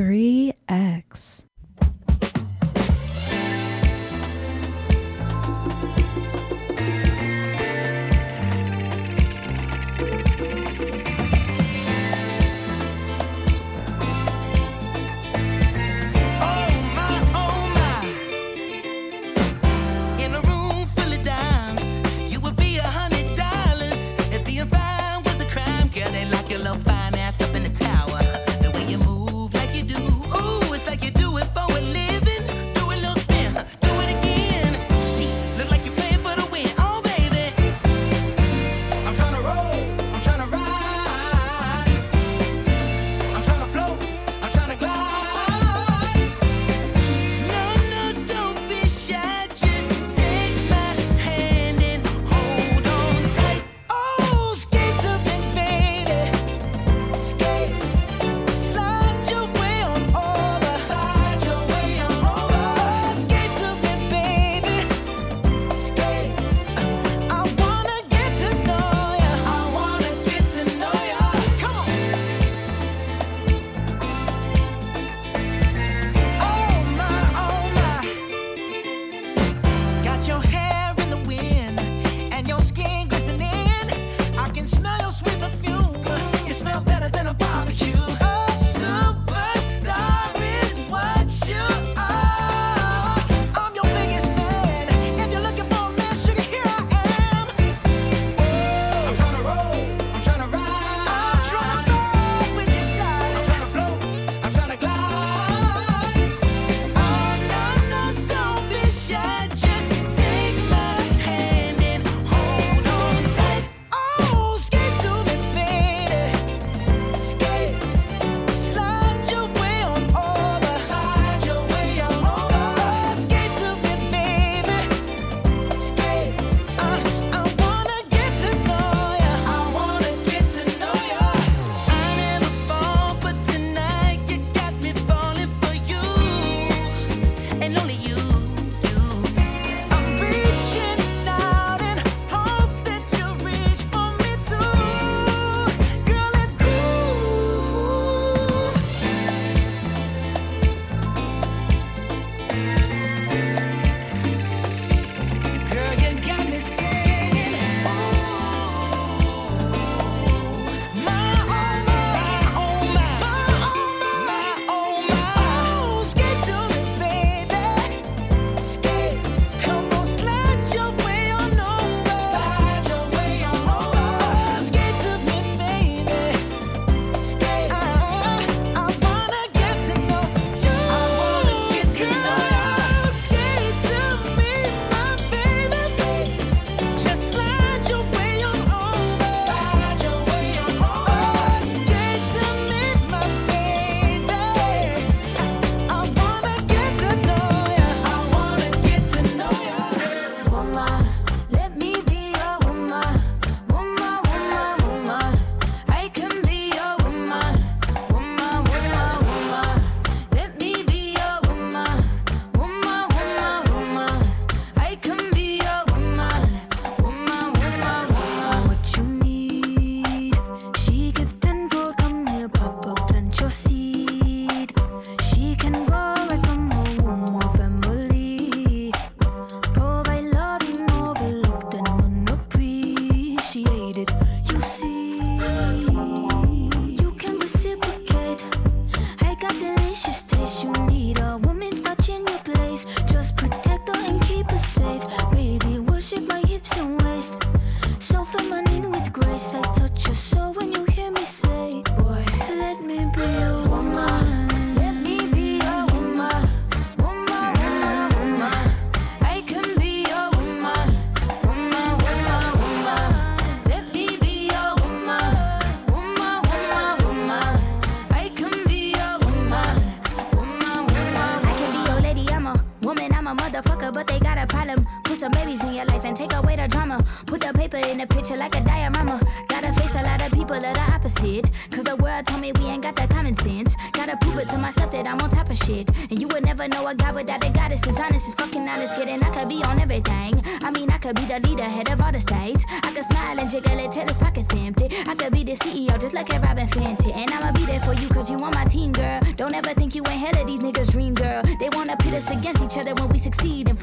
3X.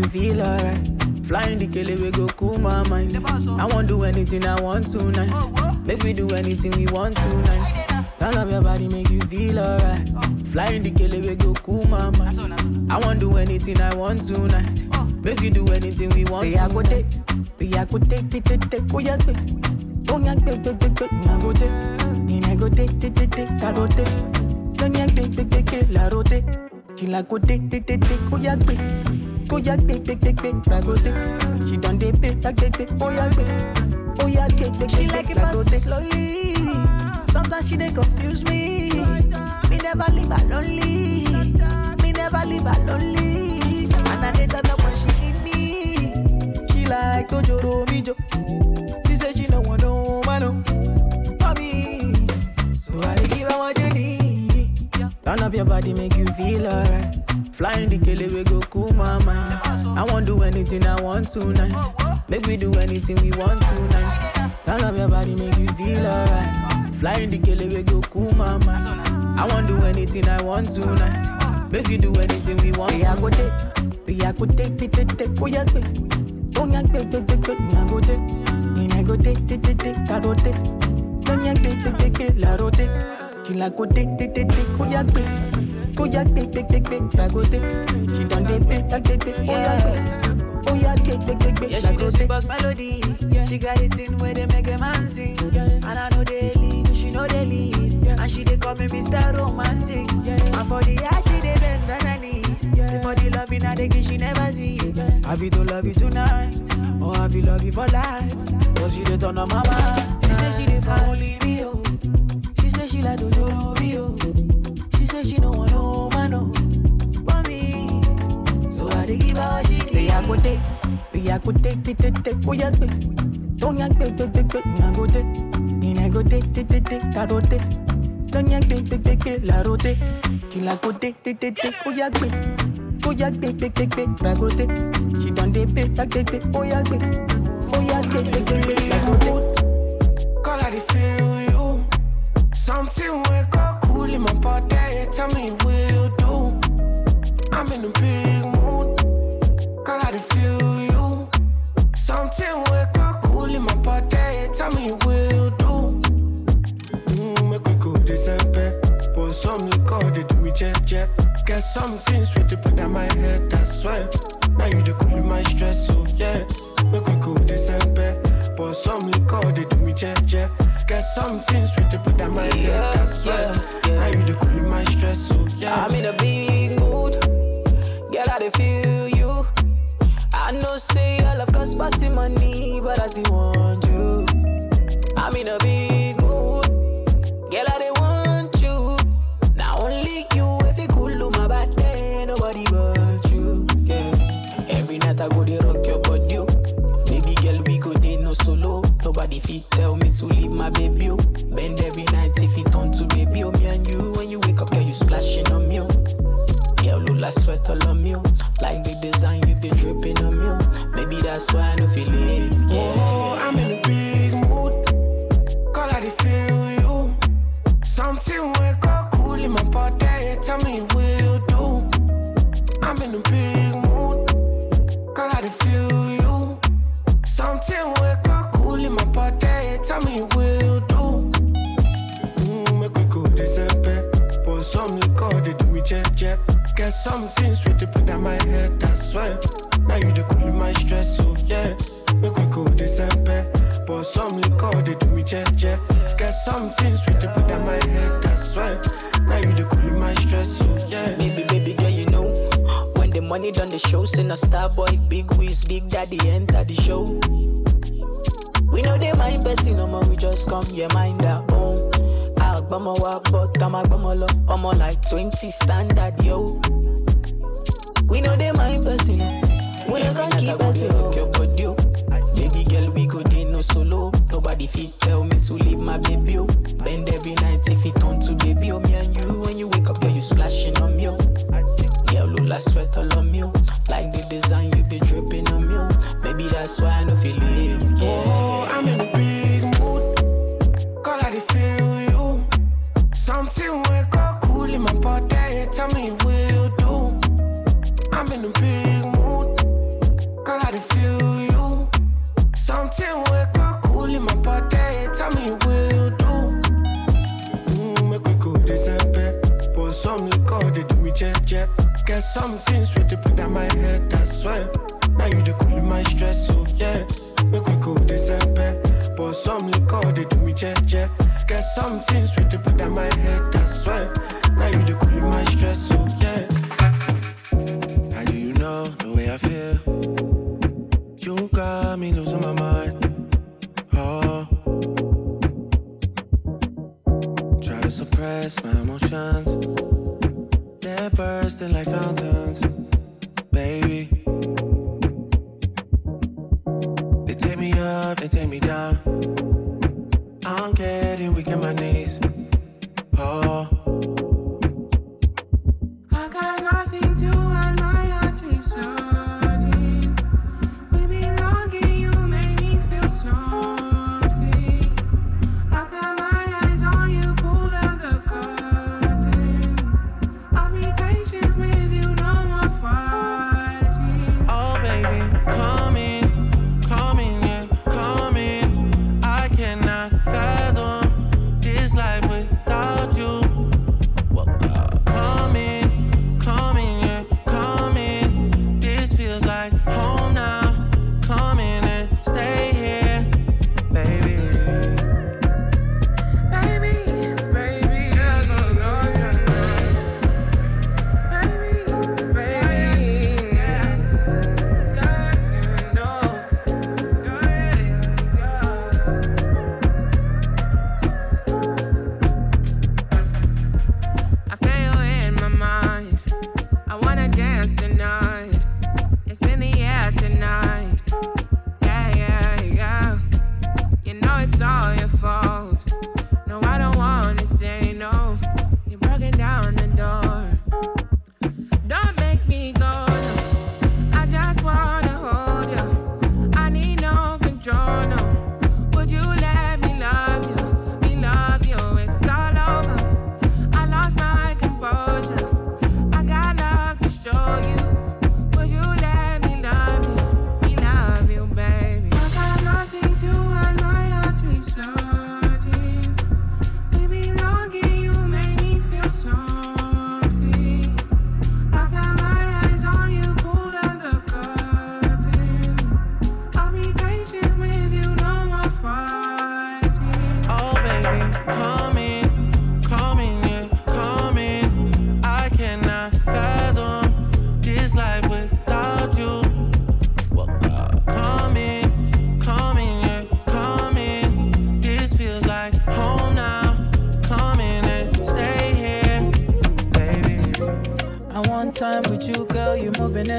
you feel alright. Flying the kele, we go cool my mind. I won't do anything I want tonight. Make we do anything we want tonight. Turn up your body, make you feel alright. Flying the kele, we go cool my mind. I won't do anything I want tonight. Make we do anything we want Say I go take, we I go take, take, take, take, oh yeah, take. Oh yeah, take, take, take, take, I go take. And I go take, take, take, take, I go take. Don't yeah, take, take, take, take, la rote. She like go take, take, take, take, oh yeah, take. Oh yeah, take, take, take, take, la. She done dey pay, take, take, take, oh yeah, take. Oh yeah, take, take, She like it fast slowly. Sometimes she dey confuse me. Me never leave her lonely. Me never leave her lonely. And I turn up when she need me. She like to joro mi jo. She say she no want no man no. Oh. For me, so I give her what you need. Turn up your body, make you feel alright. Flying the kele, we go cool my mind. I won't do anything I want tonight. Make we do anything we want tonight. Turn up your body, make you feel alright. Flying the kele, we go cool my mind. I want do anything I want tonight. Make you do anything we want. Say I go take, say I go take, take, take, take. Oh yeah, quick. Oh yeah, quick, quick, quick, quick. I go take, and I go take, take, take, take. I go take. Don't yeah, take, take, take, take. La go take. Till I go take, take, take, take. Oh yeah, quick. Oh yeah, take, take, take, take. Go take. She done dey pay, take, take, take. Oh yeah. Oh yeah, take, take, take, take. Yeah, she go the super melody. She got it in where they make a man sing. And I know they leave, she know they leave. And she they call me Mr. Romantic. And for the art, she they bend on her knees. For the love in her, they give she never see. Have you to love you tonight, or have you love you for life? Cause she the turn on my mind. She say she dey for only me, oh. She say she like oh. She say she no want no man, oh. But me, so I dey give her what she Say I go take, say I go take, take, take, take. Oh yeah, quick. Don't yank, take, take, take, take. I go take, and I go take, take, take, take. I go take. Don't yank, take, take, take, take. La go take. Till I go take, take, take, take. Oh yeah, quick. Oh yeah, take, take, take, take. I go take. She done dey pay, take, take, take. Oh yeah, quick. Oh yeah, take, take, take, take. I go take. Call I dey feel you. Something wake up my. Tell me what you do. I'm in a big Get something sweet to put on my head. I swear. Now you the cool my stress, so yeah. Make we go December. But some liquor they do me jet jet. Get something sweet to put on my head. I swear. Now you the cool my stress, so yeah. How do you know the way I feel? You got me losing my mind.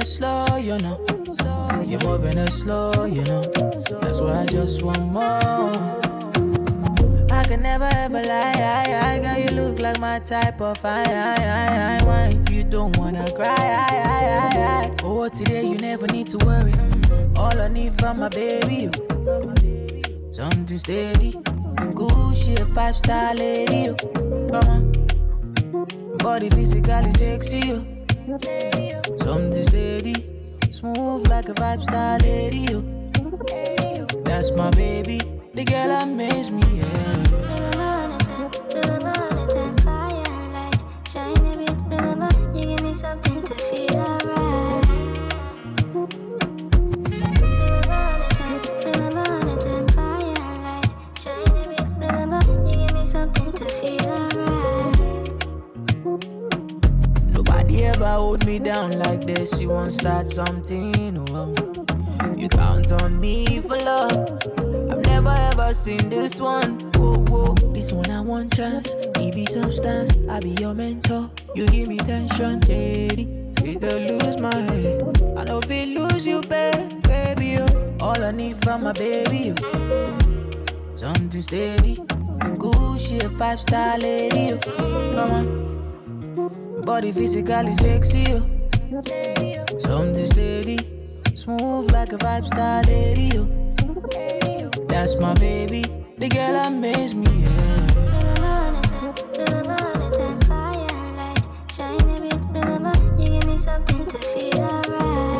It slow, you know. You're moving it slow, you know. That's why I just want more. I can never ever lie, I, I, girl. You look like my type of I, I, I, I, wine. You don't wanna cry, I, I, I, I. Oh, today you never need to worry. Mm. All I need from my baby, you. Something steady, good shit, five star lady, you. Come on. Body physically sexy, you. Something steady, smooth like a five star lady, you. That's my baby, the girl makes me, yeah. Remember all the time firelight, shine every. Remember you give me something to feel hold me down like this. You won't start something, oh. You count on me for love. I've never ever seen this one. Whoa, whoa. This one I want chance. He be substance. I be your mentor. You give me tension, JD. Feel to lose my head. I know if lose you, babe, baby. Oh. All I need from my baby. Oh. Something steady. Good shit, five star lady. Oh. Come on. Body physically sexy. Oh. Something steady. Smooth like a five star lady. Oh. That's my baby. The girl makes me, yeah. Remember you give me something to feel alright.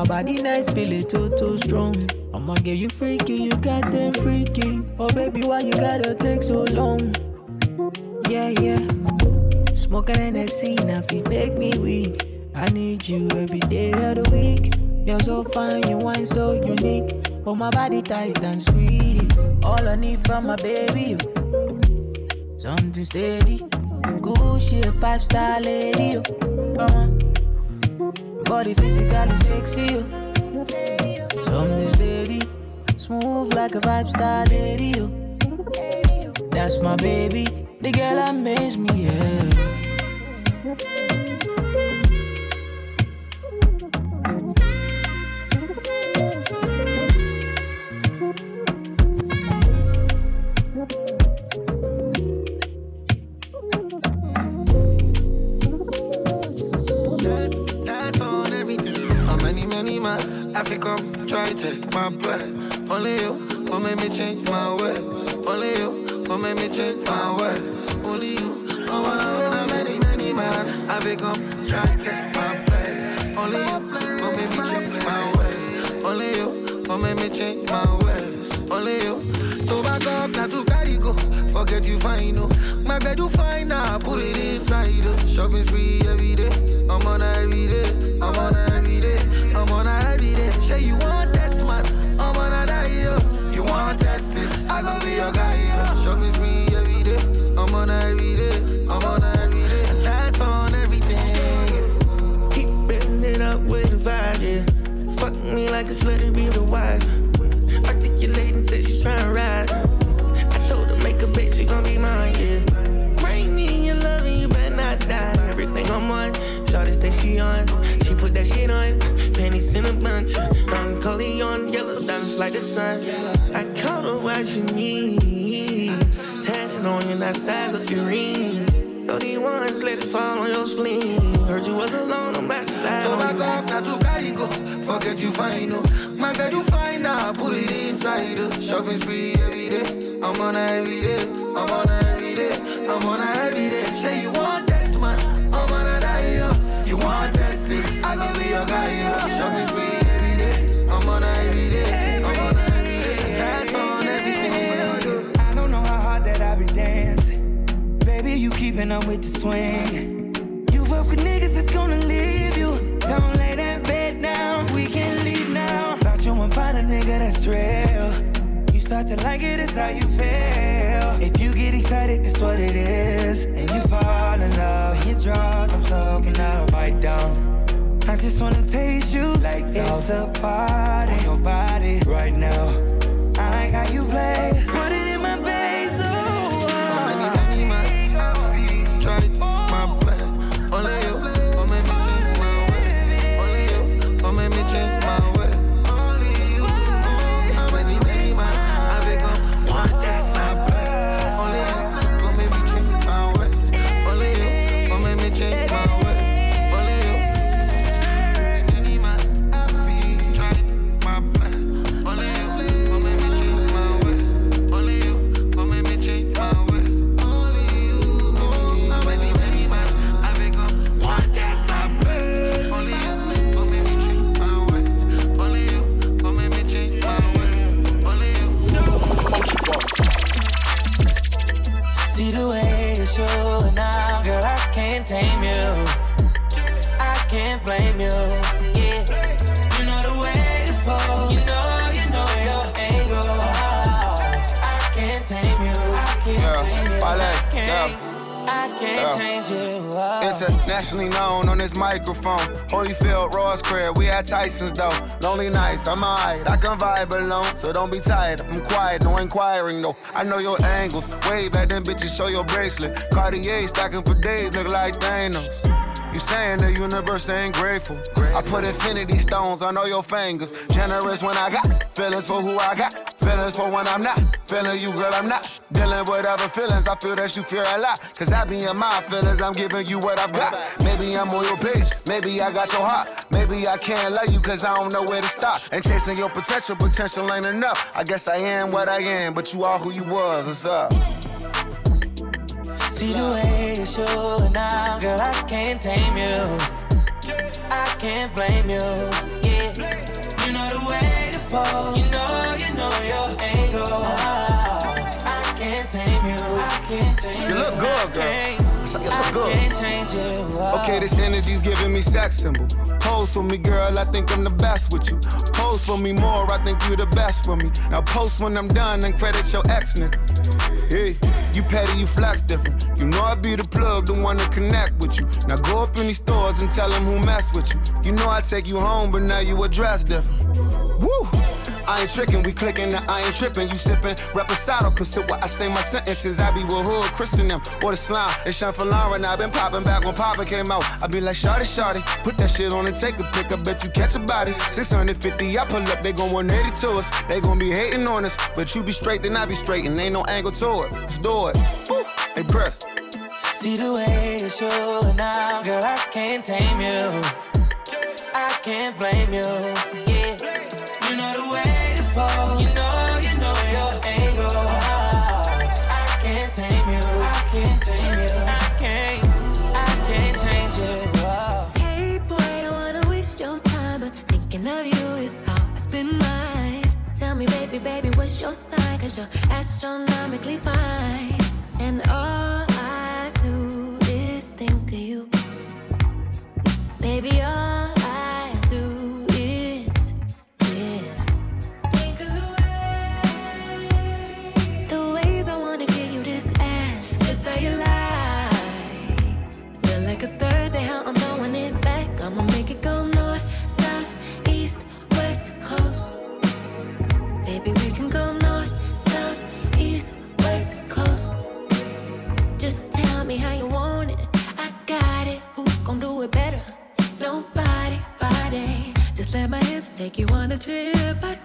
My body nice, feel it too, too strong. I'ma get you freaky, you got them freaky. Oh, baby, why you gotta take so long? Yeah, yeah. Smoking Hennessy, now if you make me weak. I need you every day of the week. You're so fine, you wine so unique. Oh, my body tight and sweet. All I need from my baby. Something steady. Good shit, five star lady, you. Uh-huh. Body physically sexy, you. Something steady, smooth like a five star lady. You. That's my baby, the girl that makes me, yeah. That's, I think I'm try take my place. Only you will make me change my ways. Only you will make me change my ways. Only you. I wanna how many, many man I think I'm try take my place. Only you will make me change my ways. Only you will make me change my ways. Only you. To back up, not to carry go. Forget you fine, no. My girl, you fine now. Put it inside, oh. Shopping spree every day. I'm on every day. I'm on every day. I'm on every day. Say you want test, man. I'm on her die, yo. You want test this? I gon' be your guy, yo. Shopping spree every day. I'm on every day. I'm on every day. And that's on everything. Keep bending it up with the vibe, yeah. Fuck me like a slut and be the wife. Articulating, said she's tryna ride. I told her make a bitch, she gon' be mine, yeah. Bring me your love and you better not die. Everything I'm on, Shawty say she on. She put that shit on, panties in a bunch. Don on yellow diamonds like the sun. I caught her watching me. Tatted on you, that size of your ring. Thirty ones, let it fall on your spleen. Heard you was alone, I'm about to slide on you. Not to carry go, forget you fine, no. My girl, you fine now, put it inside. Uh. Shopping spree every day. I'm on her every day. I'm on her every day. I'm on her every day. Say you want test, man. I'm on her die, yo. You want this? I gon' be your guy, yo. Shopping spree every day. I'm on her every day. I'm on her every day. That's on everything. I don't know how hard that I've been dancing. Baby, you keeping up with the swing. You fuck with niggas that's gonna leave you. Don't lay that bed down. We can leave now. Thought you would find a nigga that's real. You start to like it, it's how you feel. If you get excited, that's what it is. And you fall in love. Your draws, I'm soaking up. Bite down. I just wanna taste you. Lights it's a party. On your body right now. I how you play. Put it though. Lonely nights, I'm alright. I can vibe alone, so don't be tired. I'm quiet, no inquiring though. I know your angles. Way back then, bitches, show your bracelet. Cartier stacking for days, look like Thanos. You saying the universe ain't grateful. I put infinity stones on all your fingers. Generous when I got feelings for who I got. Feelings for when I'm not. Feeling you, girl, I'm not. Dealing with other feelings. I feel that you fear a lot. Cause I be in my feelings. I'm giving you what I've got. Maybe I'm on your page. Maybe I got your heart. Maybe I can't love you cause I don't know where to stop. And chasing your potential, potential ain't enough. I guess I am what I am, but you are who you was. What's up? See the way you're showing now, girl, I can't tame you. I can't blame you. Yeah, you know the way to pose. You know, you know your angle. I can't tame you. I can't tame you. You look good, girl. I You look good. can't change you. Okay, this energy's giving me sex symbol. Pose for me, girl, I think I'm the best with you. Pose for me more, I think you're the best for me. Now post when I'm done and credit your ex nigga. Hey, you petty, you flex different. You know I be the plug, the one to connect with you. Now go up in these stores and tell them who mess with you. You know I take you home, but now you address different. Woo! I ain't tricking, we clicking, now I ain't tripping. You sipping, reposado, consider what I say my sentences. I be with hood, Christian them, or the slime. It's Sean for Lauren, I been popping back when Papa came out. I be like, Shawty, Shawty, put that shit on and take a pic. I bet you catch a body. 650, I pull up, they gon' 180 to us. They gon' be hating on us, but you be straight, then I be straight, and ain't no angle to it. Let's do it. Woo! Hey, press. See the way you're showing now, girl, I can't tame you. I can't blame you astronomically fine. On a trip. I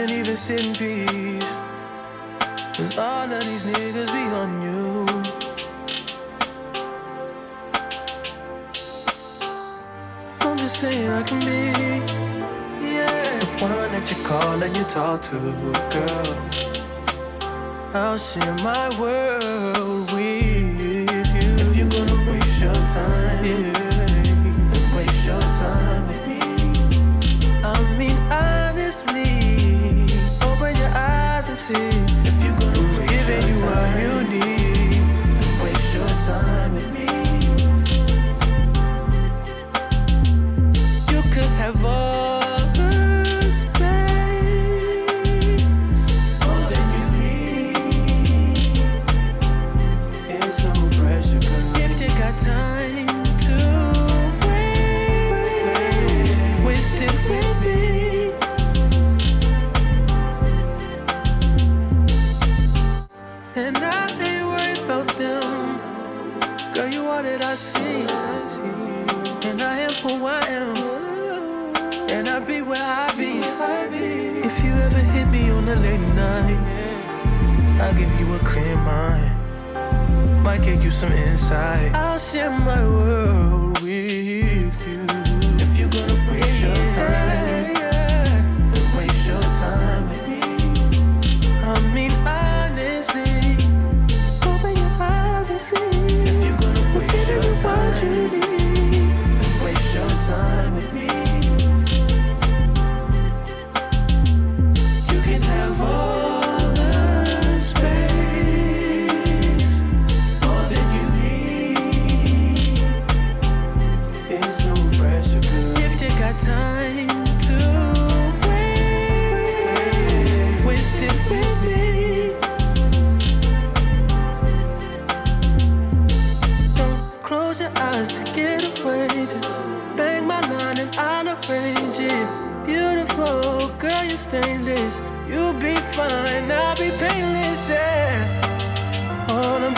can't even sit in peace. Cause all of these niggas be on you. I'm just saying I can be, yeah, one that you call and you talk to, girl. I'll share my world with you. If you're gonna waste your time, yeah, see if gonna who's giving you what you need. Give you some insight. I'll share my world with you. If you're gonna waste your time, then waste your time with me. I mean, honestly, open your eyes and see. If you're gonna waste your time, what you need,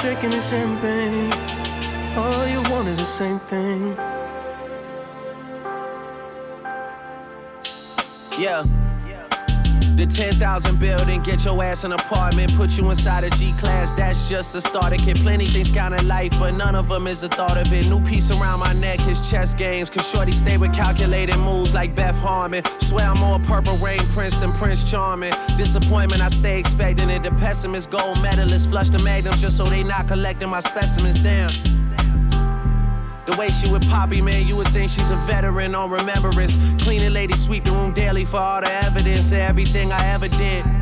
drinking is champagne. All you want is the same thing. Yeah. The 10,000 building, get your ass an apartment, put you inside a G class. That's just a starter kit. Plenty things count in life, but none of them is the thought of it. New piece around my neck is chess games. Cause Shorty stay with calculated moves like Beth Harmon. Swear I'm more purple rain prince than Prince Charming. Disappointment, I stay expecting it. The pessimist, gold medalist, flush the magnums just so they not collecting my specimens. Damn. The way she with Poppy, man, you would think she's a veteran on remembrance. Cleaning lady sweep the room daily for all the evidence of everything I ever did.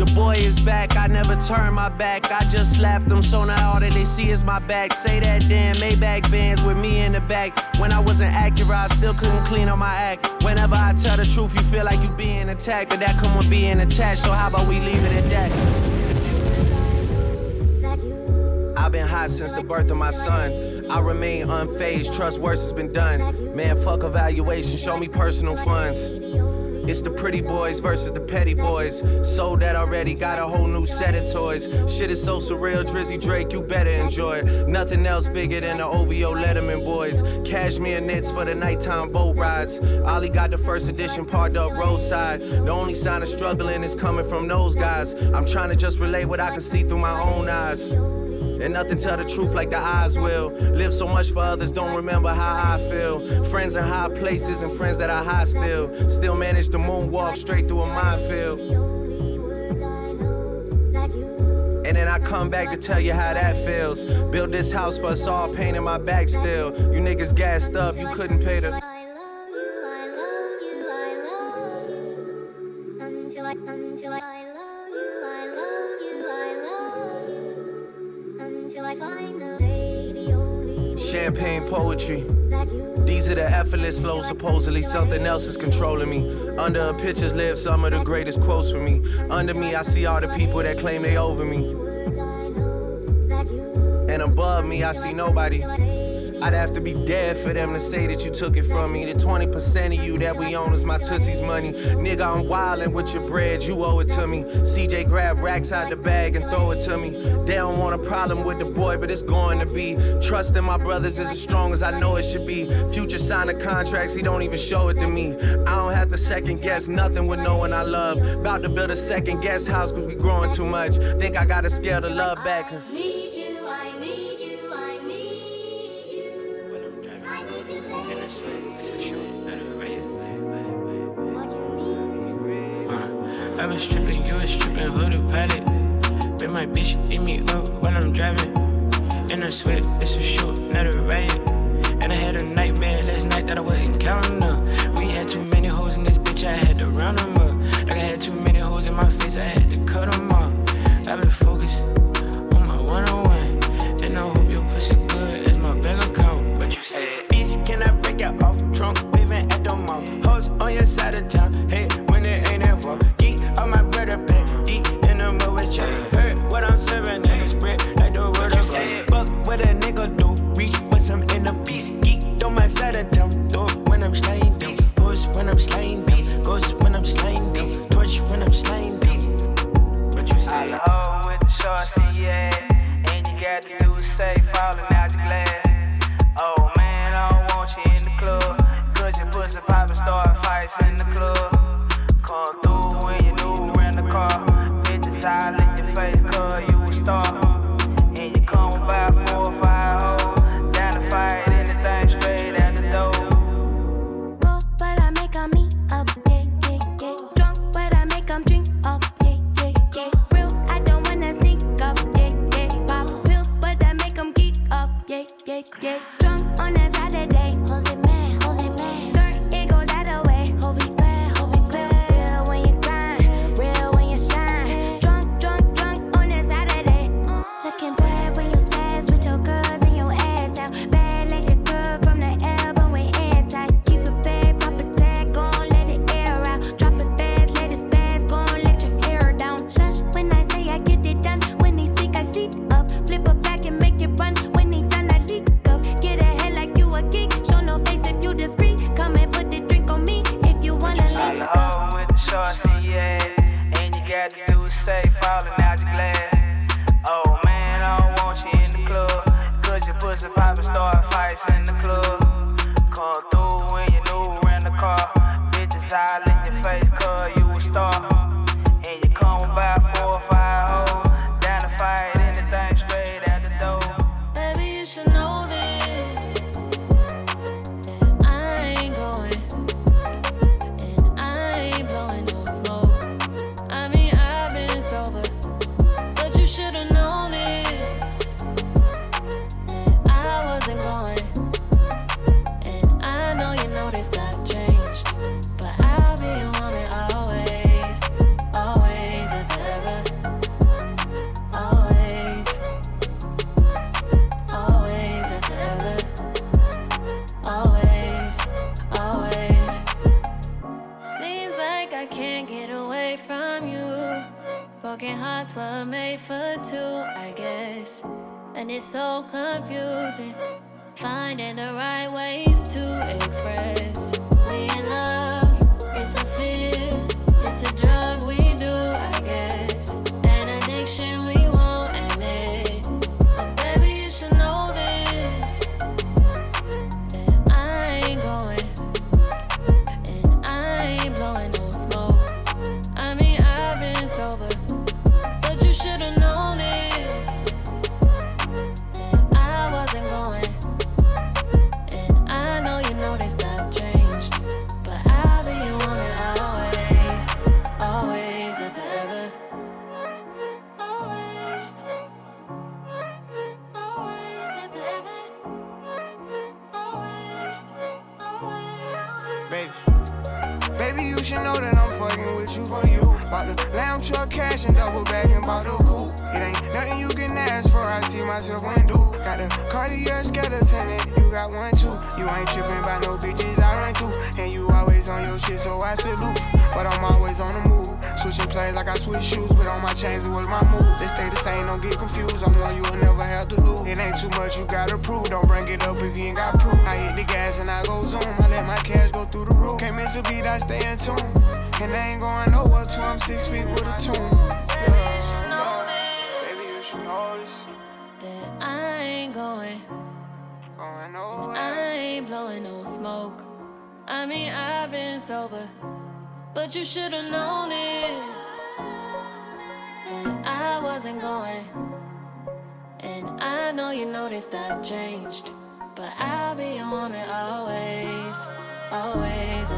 The boy is back, I never turn my back. I just slapped them, so now all that they see is my back. Say that damn Maybach bands with me in the back. When I wasn't accurate, I still couldn't clean up my act. Whenever I tell the truth, you feel like you being attacked, but that come with being attached. So how about we leave it at that? I've been hot since the birth of my son. I remain unfazed, trust worse has been done. Man, fuck evaluation, show me personal funds. It's the pretty boys versus the petty boys. Sold that already, got a whole new set of toys. Shit is so surreal, Drizzy Drake, you better enjoy it. Nothing else bigger than the OVO Letterman boys. Cashmere knits for the nighttime boat rides. Ollie got the first edition parked up roadside. The only sign of struggling is coming from those guys. I'm trying to just relay what I can see through my own eyes. And nothing tell the truth like the eyes will. Live so much for others, don't remember how I feel. Friends in high places and friends that are high still. Still manage to moonwalk straight through a minefield. And then I come back to tell you how that feels. Build this house for us all, pain in my back still. You niggas gassed up, you couldn't pay the. Until I, until I, Champagne poetry. These are the effortless flows, supposedly something else is controlling me. Under a pictures live some of the greatest quotes for me. Under me, I see all the people that claim they over me. And above me, I see nobody. I'd have to be dead for them to say that you took it from me. The 20% of you that we own is my Tootsie's money. Nigga, I'm wildin' with your bread, you owe it to me. CJ grab racks out the bag and throw it to me. They don't want a problem with the boy, but it's going to be. Trusting my brothers is as strong as I know it should be. Future signing contracts, he don't even show it to me. I don't have to second guess nothing with no one I love. About to build a second guest house cause we growing too much. Think I gotta scale the love back cause. Was tripping, you was tripping, the pilot? Bet my bitch beat me up while I'm driving. And I swear it's a shoot, not a riot. And I had a nightmare last night that I wasn't counting up. Your face cause Broken hearts were made for two, I guess. And it's so confusing. Finding the right ways to express. We in love, It's a fear, it's a drug we do, I guess. Myself when do. Got the Cartier skeleton and you got one too. You ain't tripping by no bitches I run through, and you always on your shit, so I salute. But I'm always on the move. Switching plays like I switch shoes, but on my chains it was my move. They stay the same, don't get confused. I'm one you will never have to lose. It ain't too much you gotta prove. Don't bring it up if you ain't got proof. I hit the gas and I go zoom. I let my cash go through the roof. Can't miss a beat, I stay in tune. And I ain't going nowhere till I'm six feet with a tune. Yeah, baby, you should know this. Going nowhere. I ain't blowing no smoke. I mean, I've been sober, but you should've known it. I wasn't going, and I know you noticed I've changed. But I'll be your woman always, always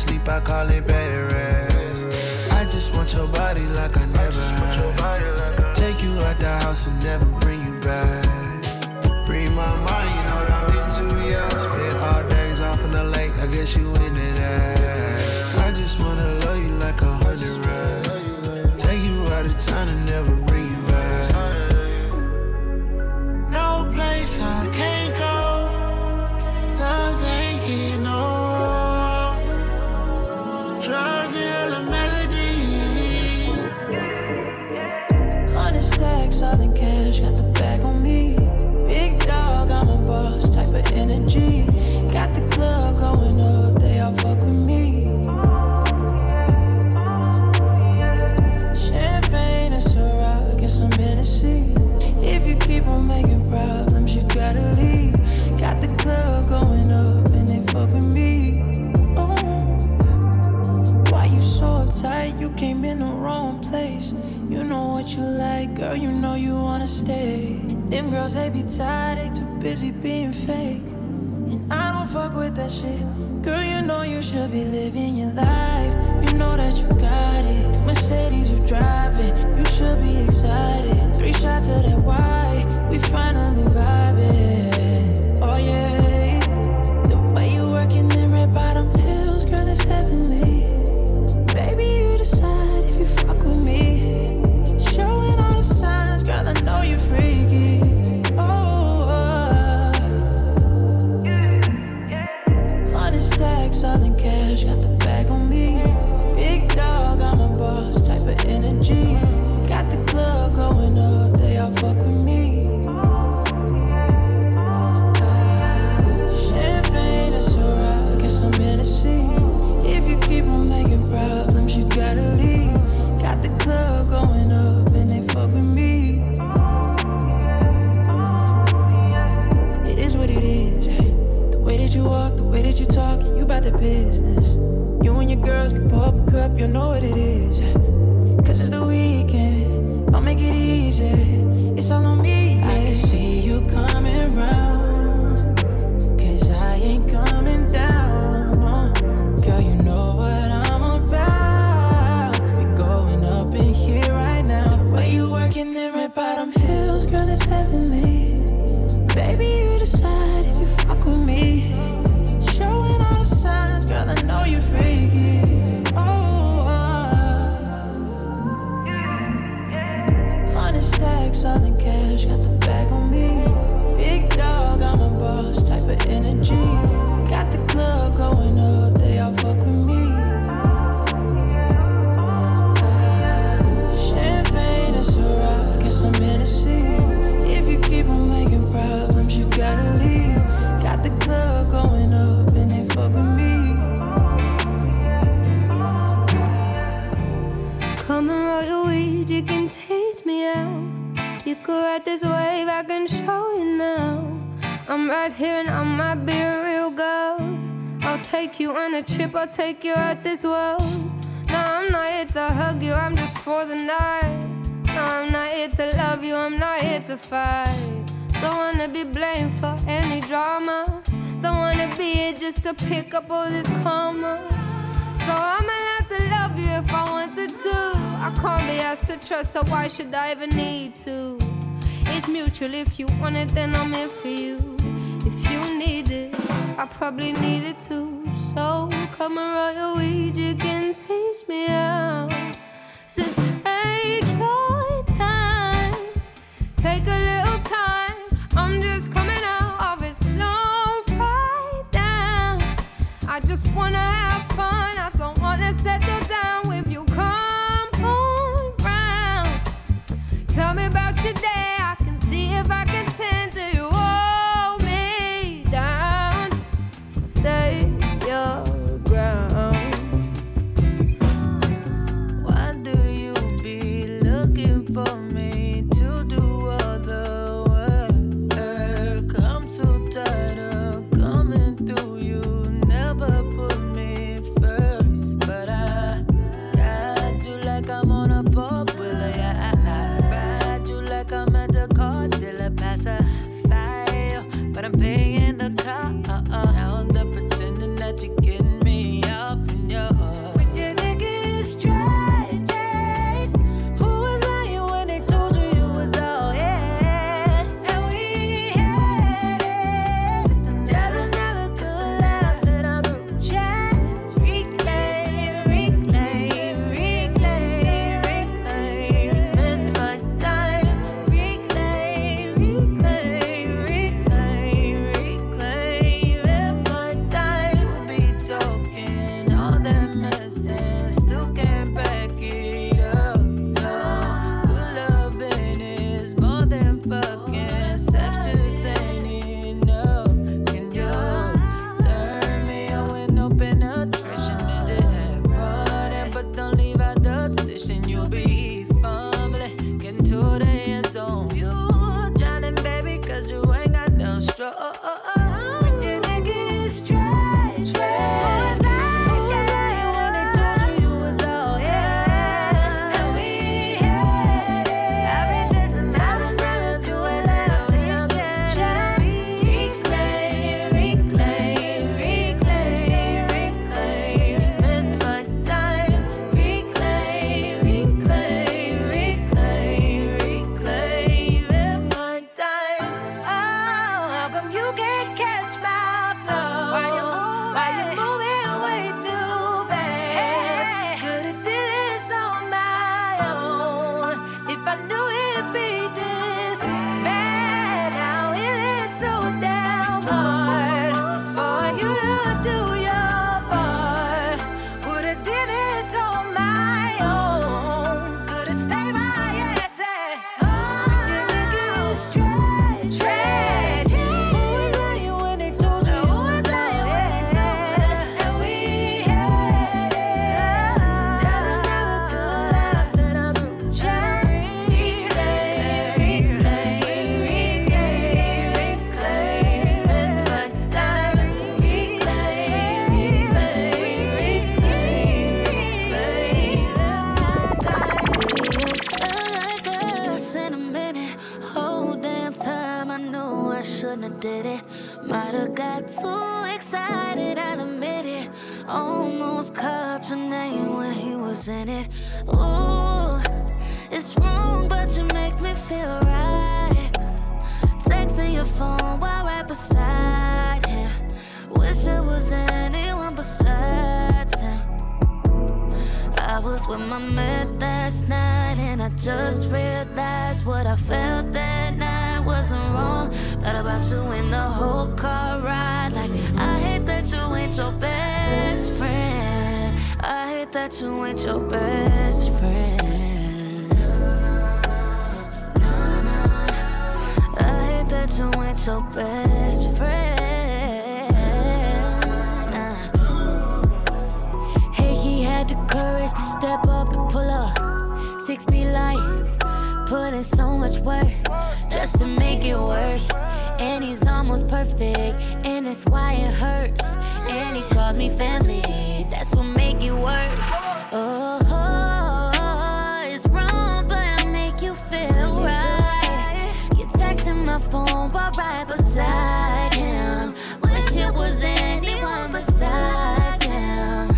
sleep, I call it bed rest. I just want your body like I never had. Take you out the house and never bring you back. Free my mind. They be tired, they too busy being fake. And I don't fuck with that shit. Girl, you know you should be living your life. You know that you got it. Mercedes, you driving. You should be excited. Three shots of that wine. to fight. Don't wanna be blamed for any drama. Don't wanna be here just to pick up all this karma. So I'm allowed to love you if I wanted to. I can't be asked to trust, so why should I even need to? It's mutual, if you want it, then I'm here for you. If you need it, I probably need it too. So come and roll your weed, you can teach me out. wanna about you in the whole car ride. Like, I hate that you ain't your best friend. I hate that you ain't your best friend. I hate that you ain't your best friend. Hey, he had the courage to step up and pull up. Six feet light, put in so much work just to make it work. And he's almost perfect, and that's why it hurts. And he calls me family, that's what make it worse. Oh, it's wrong, but I make you feel right. You're texting my phone while right beside him. Wish it was anyone besides him.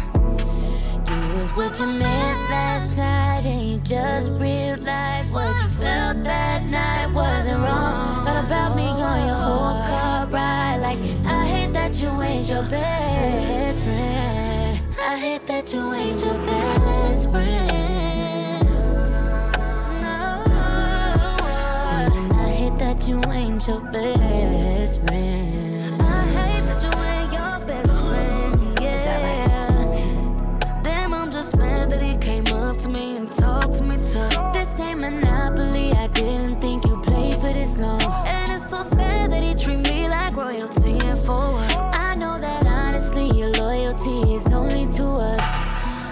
You was with your man last night and you just realized what you felt that night wasn't wrong. Thought about me on your whole car ride. Like, I hate that you ain't your best friend. I hate that you ain't your best friend. No. I hate that you ain't your best friend. Monopoly. I didn't think you played for this long. And it's so sad that he treat me like royalty and for what? I know that honestly, your loyalty is only to us.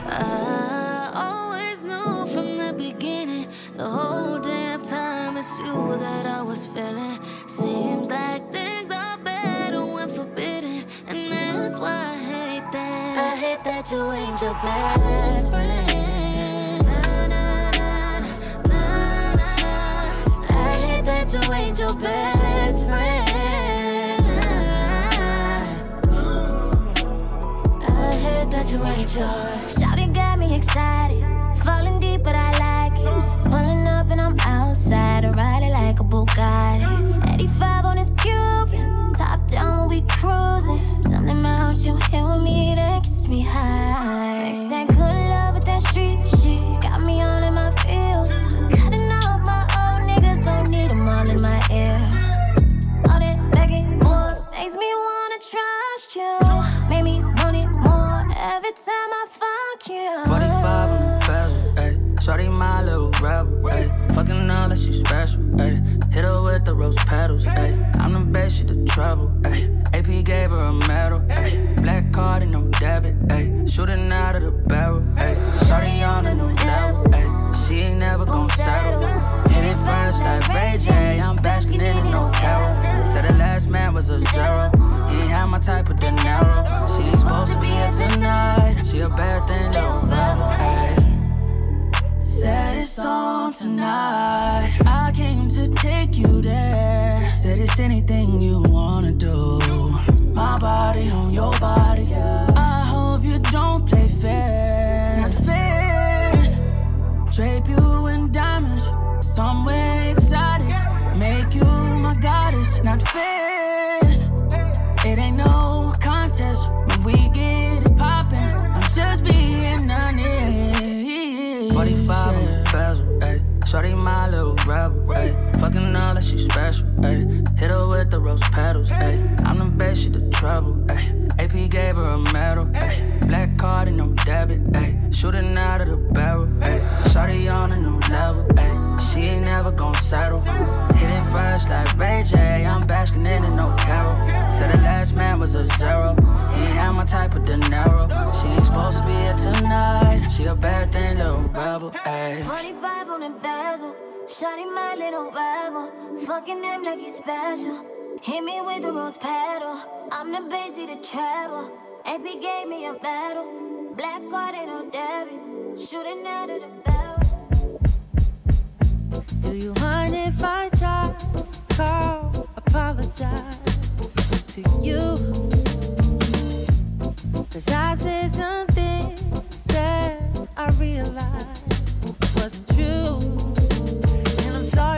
I always knew from the beginning, the whole damn time it's you that I was feeling. Seems like things are better when forbidden, and that's why I hate that. I hate that you ain't your best friend. Hate you ain't your best friend. I hate that you ain't your. Shouting got me excited. Falling deep, but I like it. Pulling up and I'm outside. It like a Bugatti. 85 on his cube. Top down when we cruising. Something about you here with me that gets me high. You. Make me want it more every time I fuck you. 45 on the bezel, ayy. Shorty my little rebel, ayy. Fucking her like she special, ayy. Hit her with the rose petals, ayy. I'm the best, she the trouble, ayy. AP gave her a medal, ayy. Black card and no debit, ayy. Shooting out of the barrel, ayy. Shorty on a new level, ayy. She ain't never gon' settle. Hit it first like Ray J. I'm basking in no carol. Said the last man was a zero. He ain't had my type of dinero. She ain't supposed to be here tonight. She a bad thing, little rebel. Said it's on tonight. I came to take you there. Said it's anything you wanna do. My body on your body. I hope you don't play fair. Not fair. Drape you in somewhere exotic. Make you my goddess. Not fair. It ain't no contest when we get it poppin'. I'm just being honest. 45 on the bezel, ayy. Shorty my little rebel, ayy. Fucking her like she special, ayy. Hit her with the rose petals, ayy. I'm the best, she the trouble, ayy. AP gave her a medal, ayy. Black card and no debit, ayy. Shooting out of the barrel, ayy. Shorty on a new level, ayy. She ain't never gon' settle. Hit it like Ray J. I'm basking in it, no carol. Said the last man was a zero. He ain't had my type of dinero. She ain't supposed to be here tonight. She a bad thing, little rebel, ayy. 45 on the bezel. Shawty my little rebel, fucking him like he's special. Hit me with the rose petal, I'm the busy to travel. treble. AP gave me a battle. black card ain't no debit. Shooting out of the barrel. Do you mind if I try call, apologize to you? Cause I said something that I realized wasn't true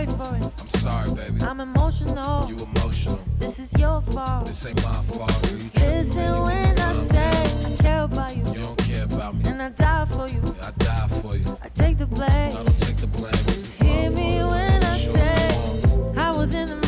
sorry for it. I'm sorry, baby. I'm emotional. You emotional. This is your fault. This ain't my fault. You Listen when I say I care about you. You don't care about me. And I die for you. I die for you. I take the blame. No, I don't take the blame. Just hear me when I say I was in the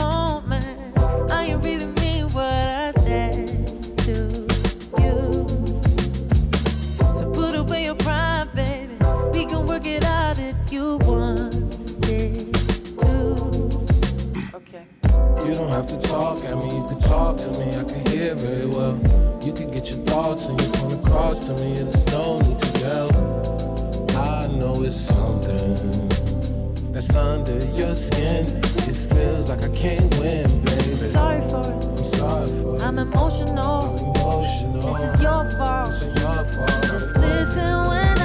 have to talk at me, you can talk to me, I can hear very well. You can get your thoughts and you come across to me, and there's no need to yell. I know it's something that's under your skin. It feels like I can't win, baby. Sorry for it. I'm sorry for it. I'm emotional. I'm emotional. This is your fault. This is your fault. Just listen when I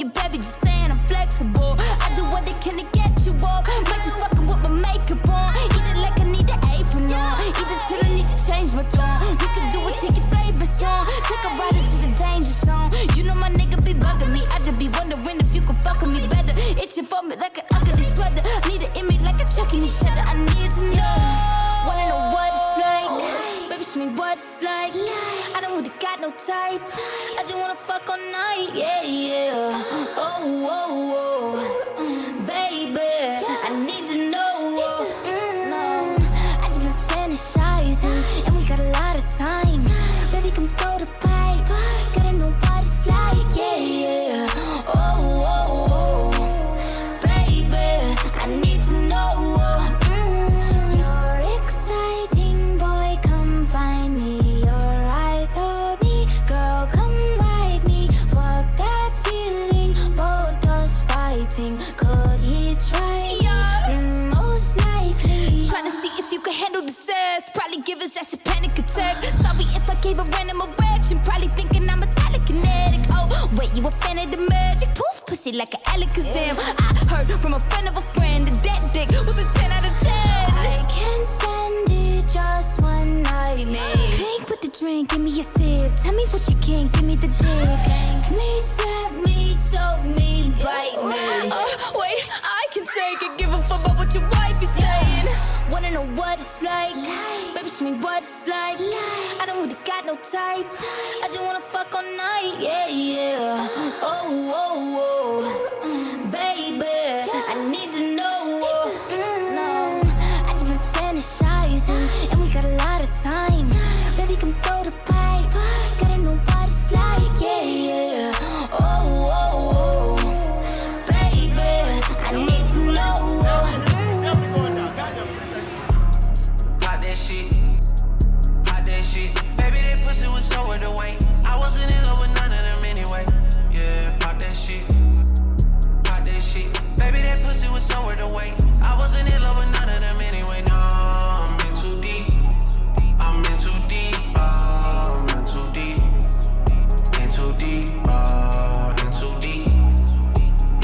you, baby. Just saying I'm flexible. I do what it can to get you off. Might just fucking with my makeup on. Eat it like I need an apron on. Eat it till I need to change my tone. We can do it to your favorite song. Take a ride into the danger zone. You know my nigga be bugging me. I just be wondering if you can fuck with me better. Itching for me like an ugly sweater. Need an image like a chucking each other. I need to know. What it's like. I don't really got no tights. I just wanna fuck all night. Yeah, yeah. Oh, oh, oh. Baby, I need to know. Mm, I just been fantasizing, and we got a lot of time. Baby, come throw the pipe. Gotta know what it's like. Fan of the magic? Poof, pussy like an Alakazam. I heard from a friend of a friend that that dick was a 10 out of 10. I can't stand it just one night, man. Crank with the drink, give me a sip. Tell me what you can, give me the dick. Spank me, slap me, choke me, bite me. Uh, wait, I can take it. Give a fuck about what is saying. Wanna know what it's like? Baby, show me what it's like. I don't really got no tights. I just wanna fuck all night. Yeah, yeah. Oh, oh, oh. Baby, I need to know. Mm, I just been fantasizing, and we got a lot of time. Baby, come throw the pipe. Gotta know what it's like. Yeah, was the wait. I wasn't in love with none of them anyway. Yeah, pop that shit. Pop that shit. Baby, that pussy was so worth the wait. I wasn't in love with none of them anyway. No, I'm in too deep. I'm in too deep. Oh, I'm in too deep. In too deep. Oh, in too deep.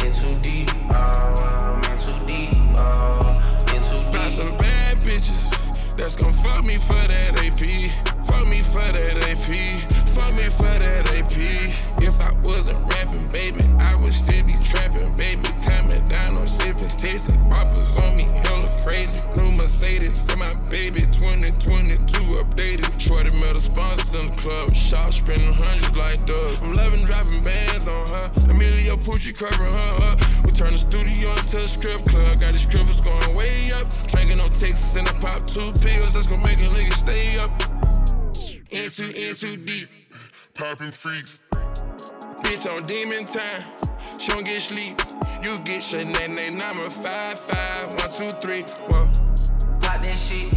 In too deep. Oh, I'm in too deep. Oh, in too deep. Got some bad bitches that's gon' fuck me for that AP. Fuck me for that AP. Fuck me for that AP. If I wasn't rapping, baby, I would still be trapping, baby. Coming down on sipping, tasting boppers on me, hella crazy. New Mercedes for my baby, 2022 updated. Shorty met a sponsor in the club, shop spending hundreds like dogs. I'm loving dropping bands on her. Emilio Pucci covering her up. We turn the studio into a strip club. Got the strippers going way up. Drinking no Texas and I pop two pills. That's gonna make a nigga stay up. In too, in too deep. Popping freaks. Bitch on demon time. She don't get sleep. You get shit, name, name, number five, five, one, two, three. Whoa. Pop that shit.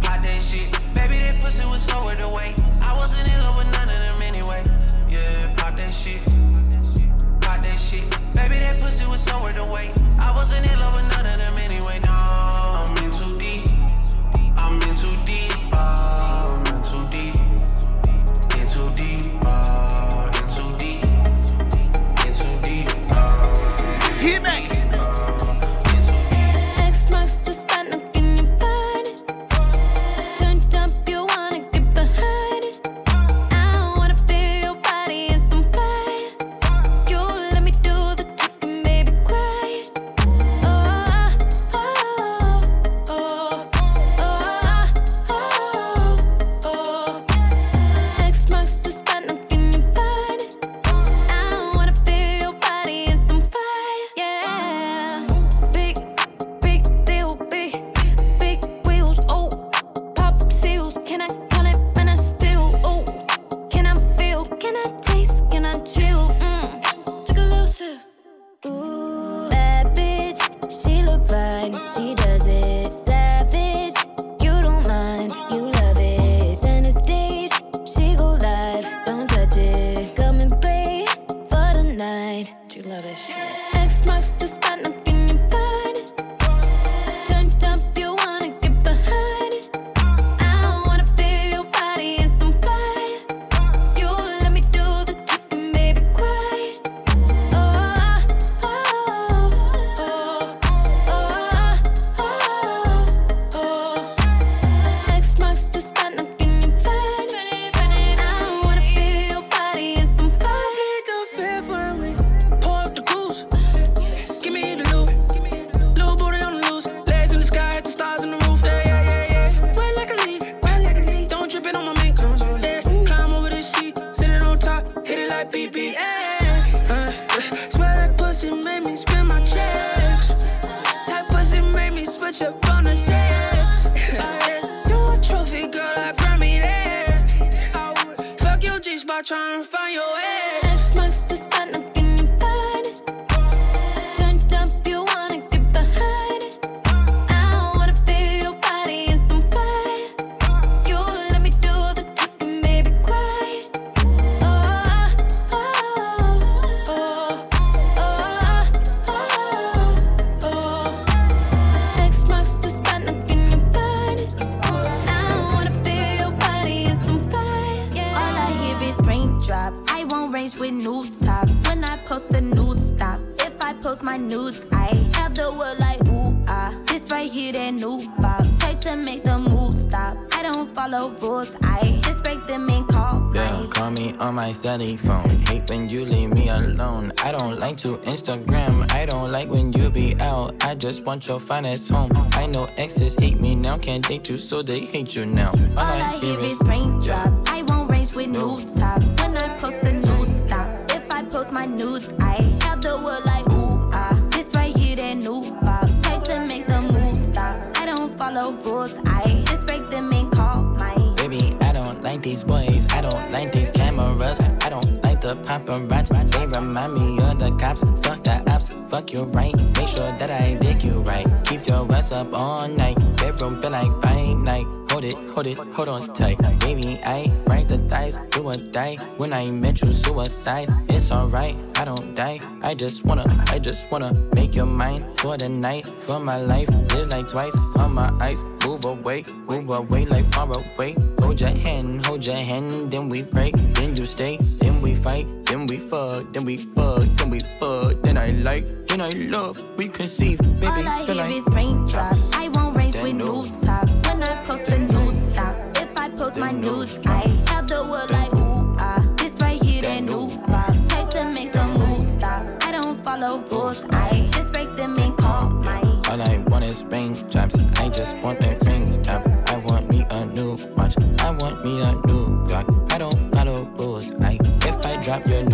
Pop that shit. Baby, that pussy was so worth the wait. I wasn't in love with none of them anyway. Yeah, pop that shit. Pop that shit. Baby, that pussy was so worth the wait. I wasn't in love with none of them anyway. No, trying to Instagram. I don't like when you be out. I just want your finest home. I know exes hate me now. Can't date you, so they hate you now. All, All I hear is raindrops. I won't range with new top. When I post the news stop. If I post my nudes, I have the world like ooh ah. This right here, that new pop. Type to make the move stop. I don't follow rules. I just break them and call mine. Baby, I don't like these boys. I don't like these cameras. I don't like the paparazzi. Fuck you right. Make sure that I dig you right. Keep your ass up all night. Bedroom feel like fight night. Hold it, hold it, hold on tight. Baby, I write the dice, do or die. When I met you, suicide. It's alright, I don't die. I just wanna, I just wanna make your mind for the night, for my life. Live like twice on my eyes. Move away, move away like far away. Hold your hand, hold your hand, then we break, then you stay, then we fight, then we fuck, then we fuck, then we fuck, then I like, then I love, we conceive, baby. All I hear like is raindrops. I won't That with new- new top. When I post the news stop. If I post my nudes, I have the world like ooh ah. This right here, that new pop. Type to make the move stop. I don't follow rules. I just break them and call mine. All I want is raindrops. I just want a raindrop. I want me a new watch. I want me a new drop your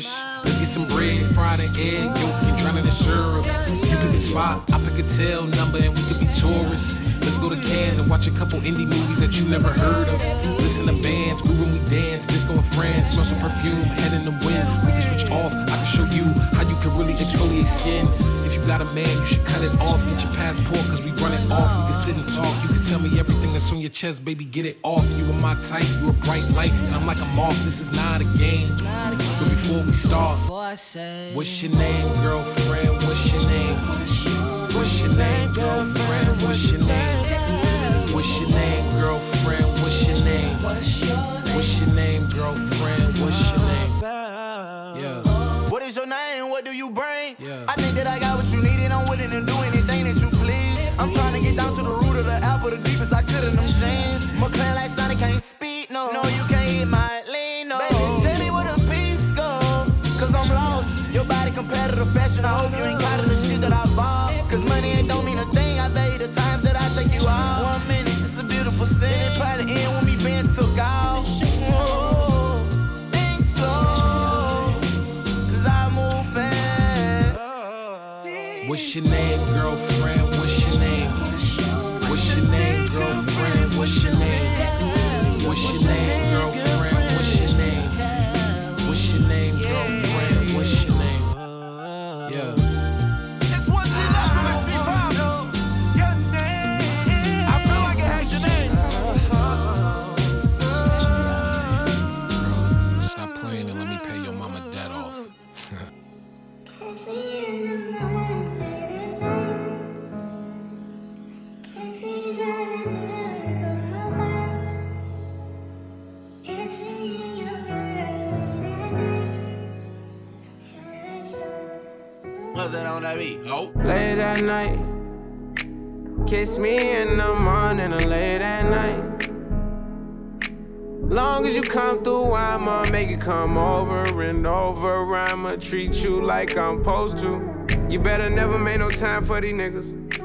Let's get some bread, fried an egg, yolk, and drown in syrup. You pick a spot, I pick a tail number, and we could be tourists. Let's go to Cannes and watch a couple indie movies that you never heard of. Listen to bands, groove when we dance, disco in France, smell some perfume, head in the wind. We can switch off. I can show you how you can really exfoliate skin. Got a man, you should cut it off. Get your passport, cause we run it off. We can sit and talk. You can tell me everything that's on your chest, baby, get it off. You are my type, you a bright light, and I'm like a moth. This is not a game. But before we start, what's your name, girlfriend? What's your name? What's your name, girlfriend? What's your name? What's your name, girlfriend? What's your name? What's your name, girlfriend? What's your name? Yeah. What is your name? What do you bring? Yeah. I think that I got what I'm trying to get down to the root of the apple, at night. Kiss me in the morning or late at night. Long as you come through, I'ma make it come over and over. I'ma treat you like I'm supposed to. You better never make no time for these niggas.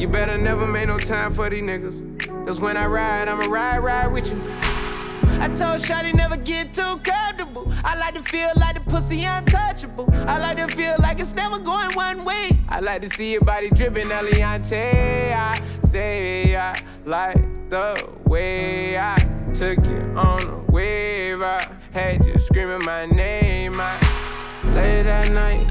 You better never make no time for these niggas. Cause when I ride, I'ma ride, ride with you. I told Shotty never get too comfortable. I like to feel like the pussy untouchable. I like to feel like it's never going one way. I like to see your body dripping, Eliante. I say I like the way I took you on a wave. I had you screaming my name. I late at night.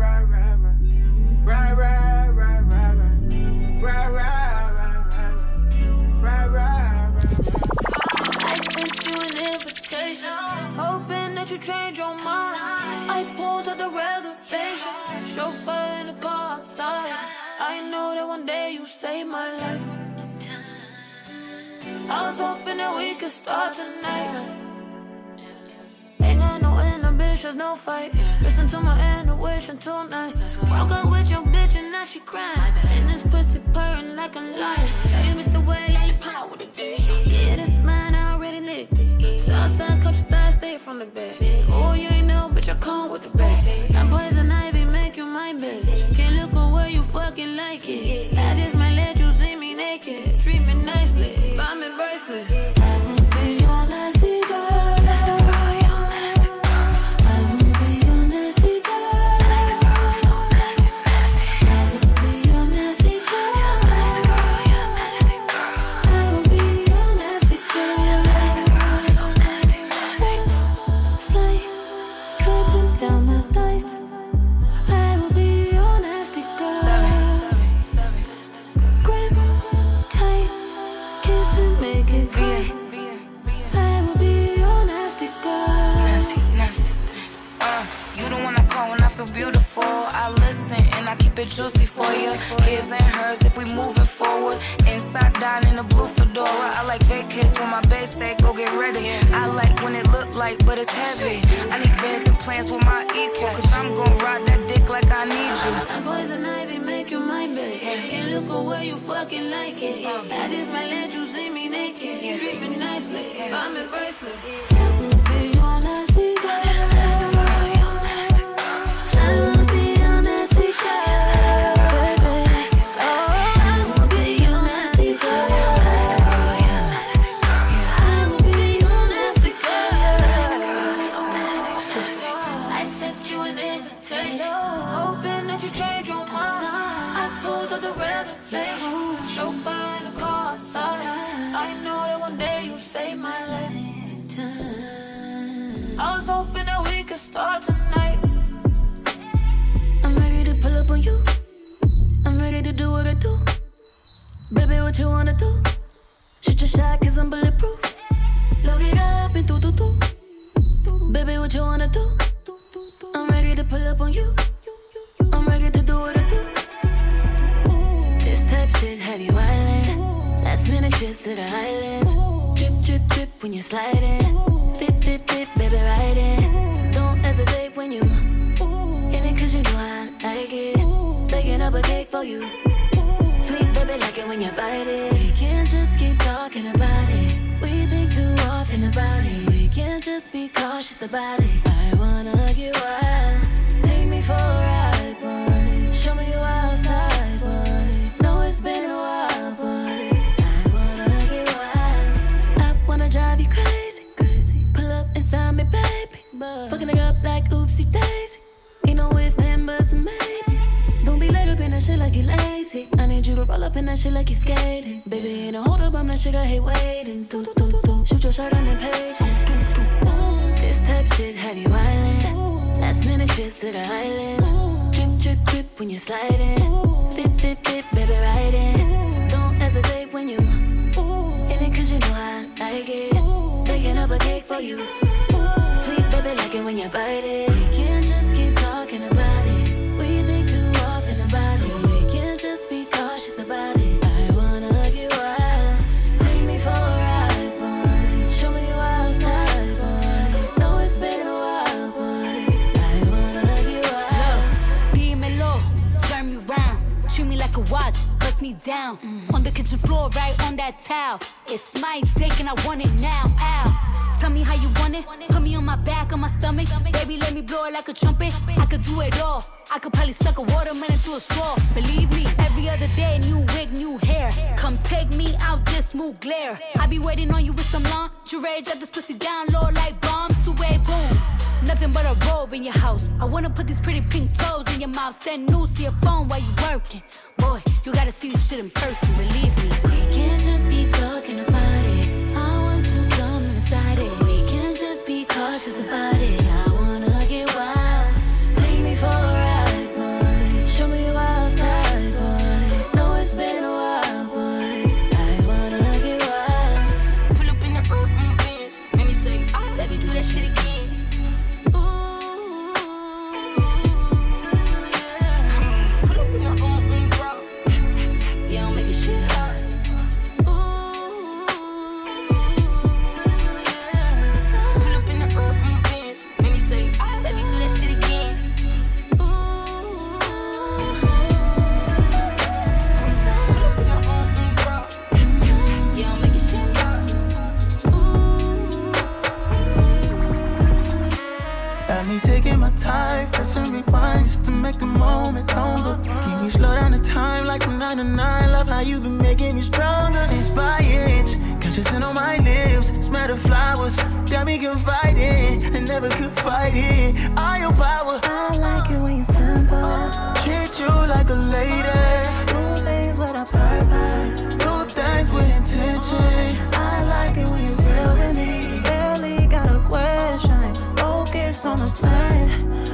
Hoping that you change your mind. I pulled up the reservation. Chauffeur in the car outside. I know that one day you save my life. I was hoping that we could start tonight suspicious, no fight. Listen to my intuition tonight. Broke up with your bitch and now she crying. And this pussy purring like a lion. Same as the way lollipop with a dick Yeah, this mine, I already licked it Southside country thighs, stay from the back. Oh, you ain't no bitch, I come with the back That poison ivy make you my bitch. Can't look away, you fucking like it. trips to the islands. Ooh. Drip, drip, drip when you slide in. Ooh. Dip, dip, dip, baby, ride in. Don't hesitate when you Ooh. in it, cause you know I like it. Ooh. Baking up a cake for you. Sweet baby, like it when you bite it. You down. Mm. On the kitchen floor, right on that towel. It's my dick and I want it now. Ow. Tell me how you want it. Put me on my back, on my stomach. Baby, let me blow it like a trumpet. I could do it all. I could probably suck a watermelon through a straw. Believe me, every other day, new wig, new hair. Come take me out this mood glare. I be waiting on you with some lingerie. Drop this pussy down low like bombs. Away, boom. Nothing but a robe in your house. I wanna put these pretty pink toes in your mouth. Send news to your phone while you working. Boy, you gotta see this shit in person. Believe me. We can't just be talking about it. I want to come inside it. We can't just be cautious about it. Moment longer. Keep me slow down the time like from 9 to 9. Love how you've been making me stronger. Inch by inch, conscious on my lips. Smell the flowers, got me confiding. I never could fight it. All your power. I like it when you're simple. Treat you like a lady. Do things with a purpose. Do things with intention. I like it when you're real with me. Barely got a question. Focus on the plan.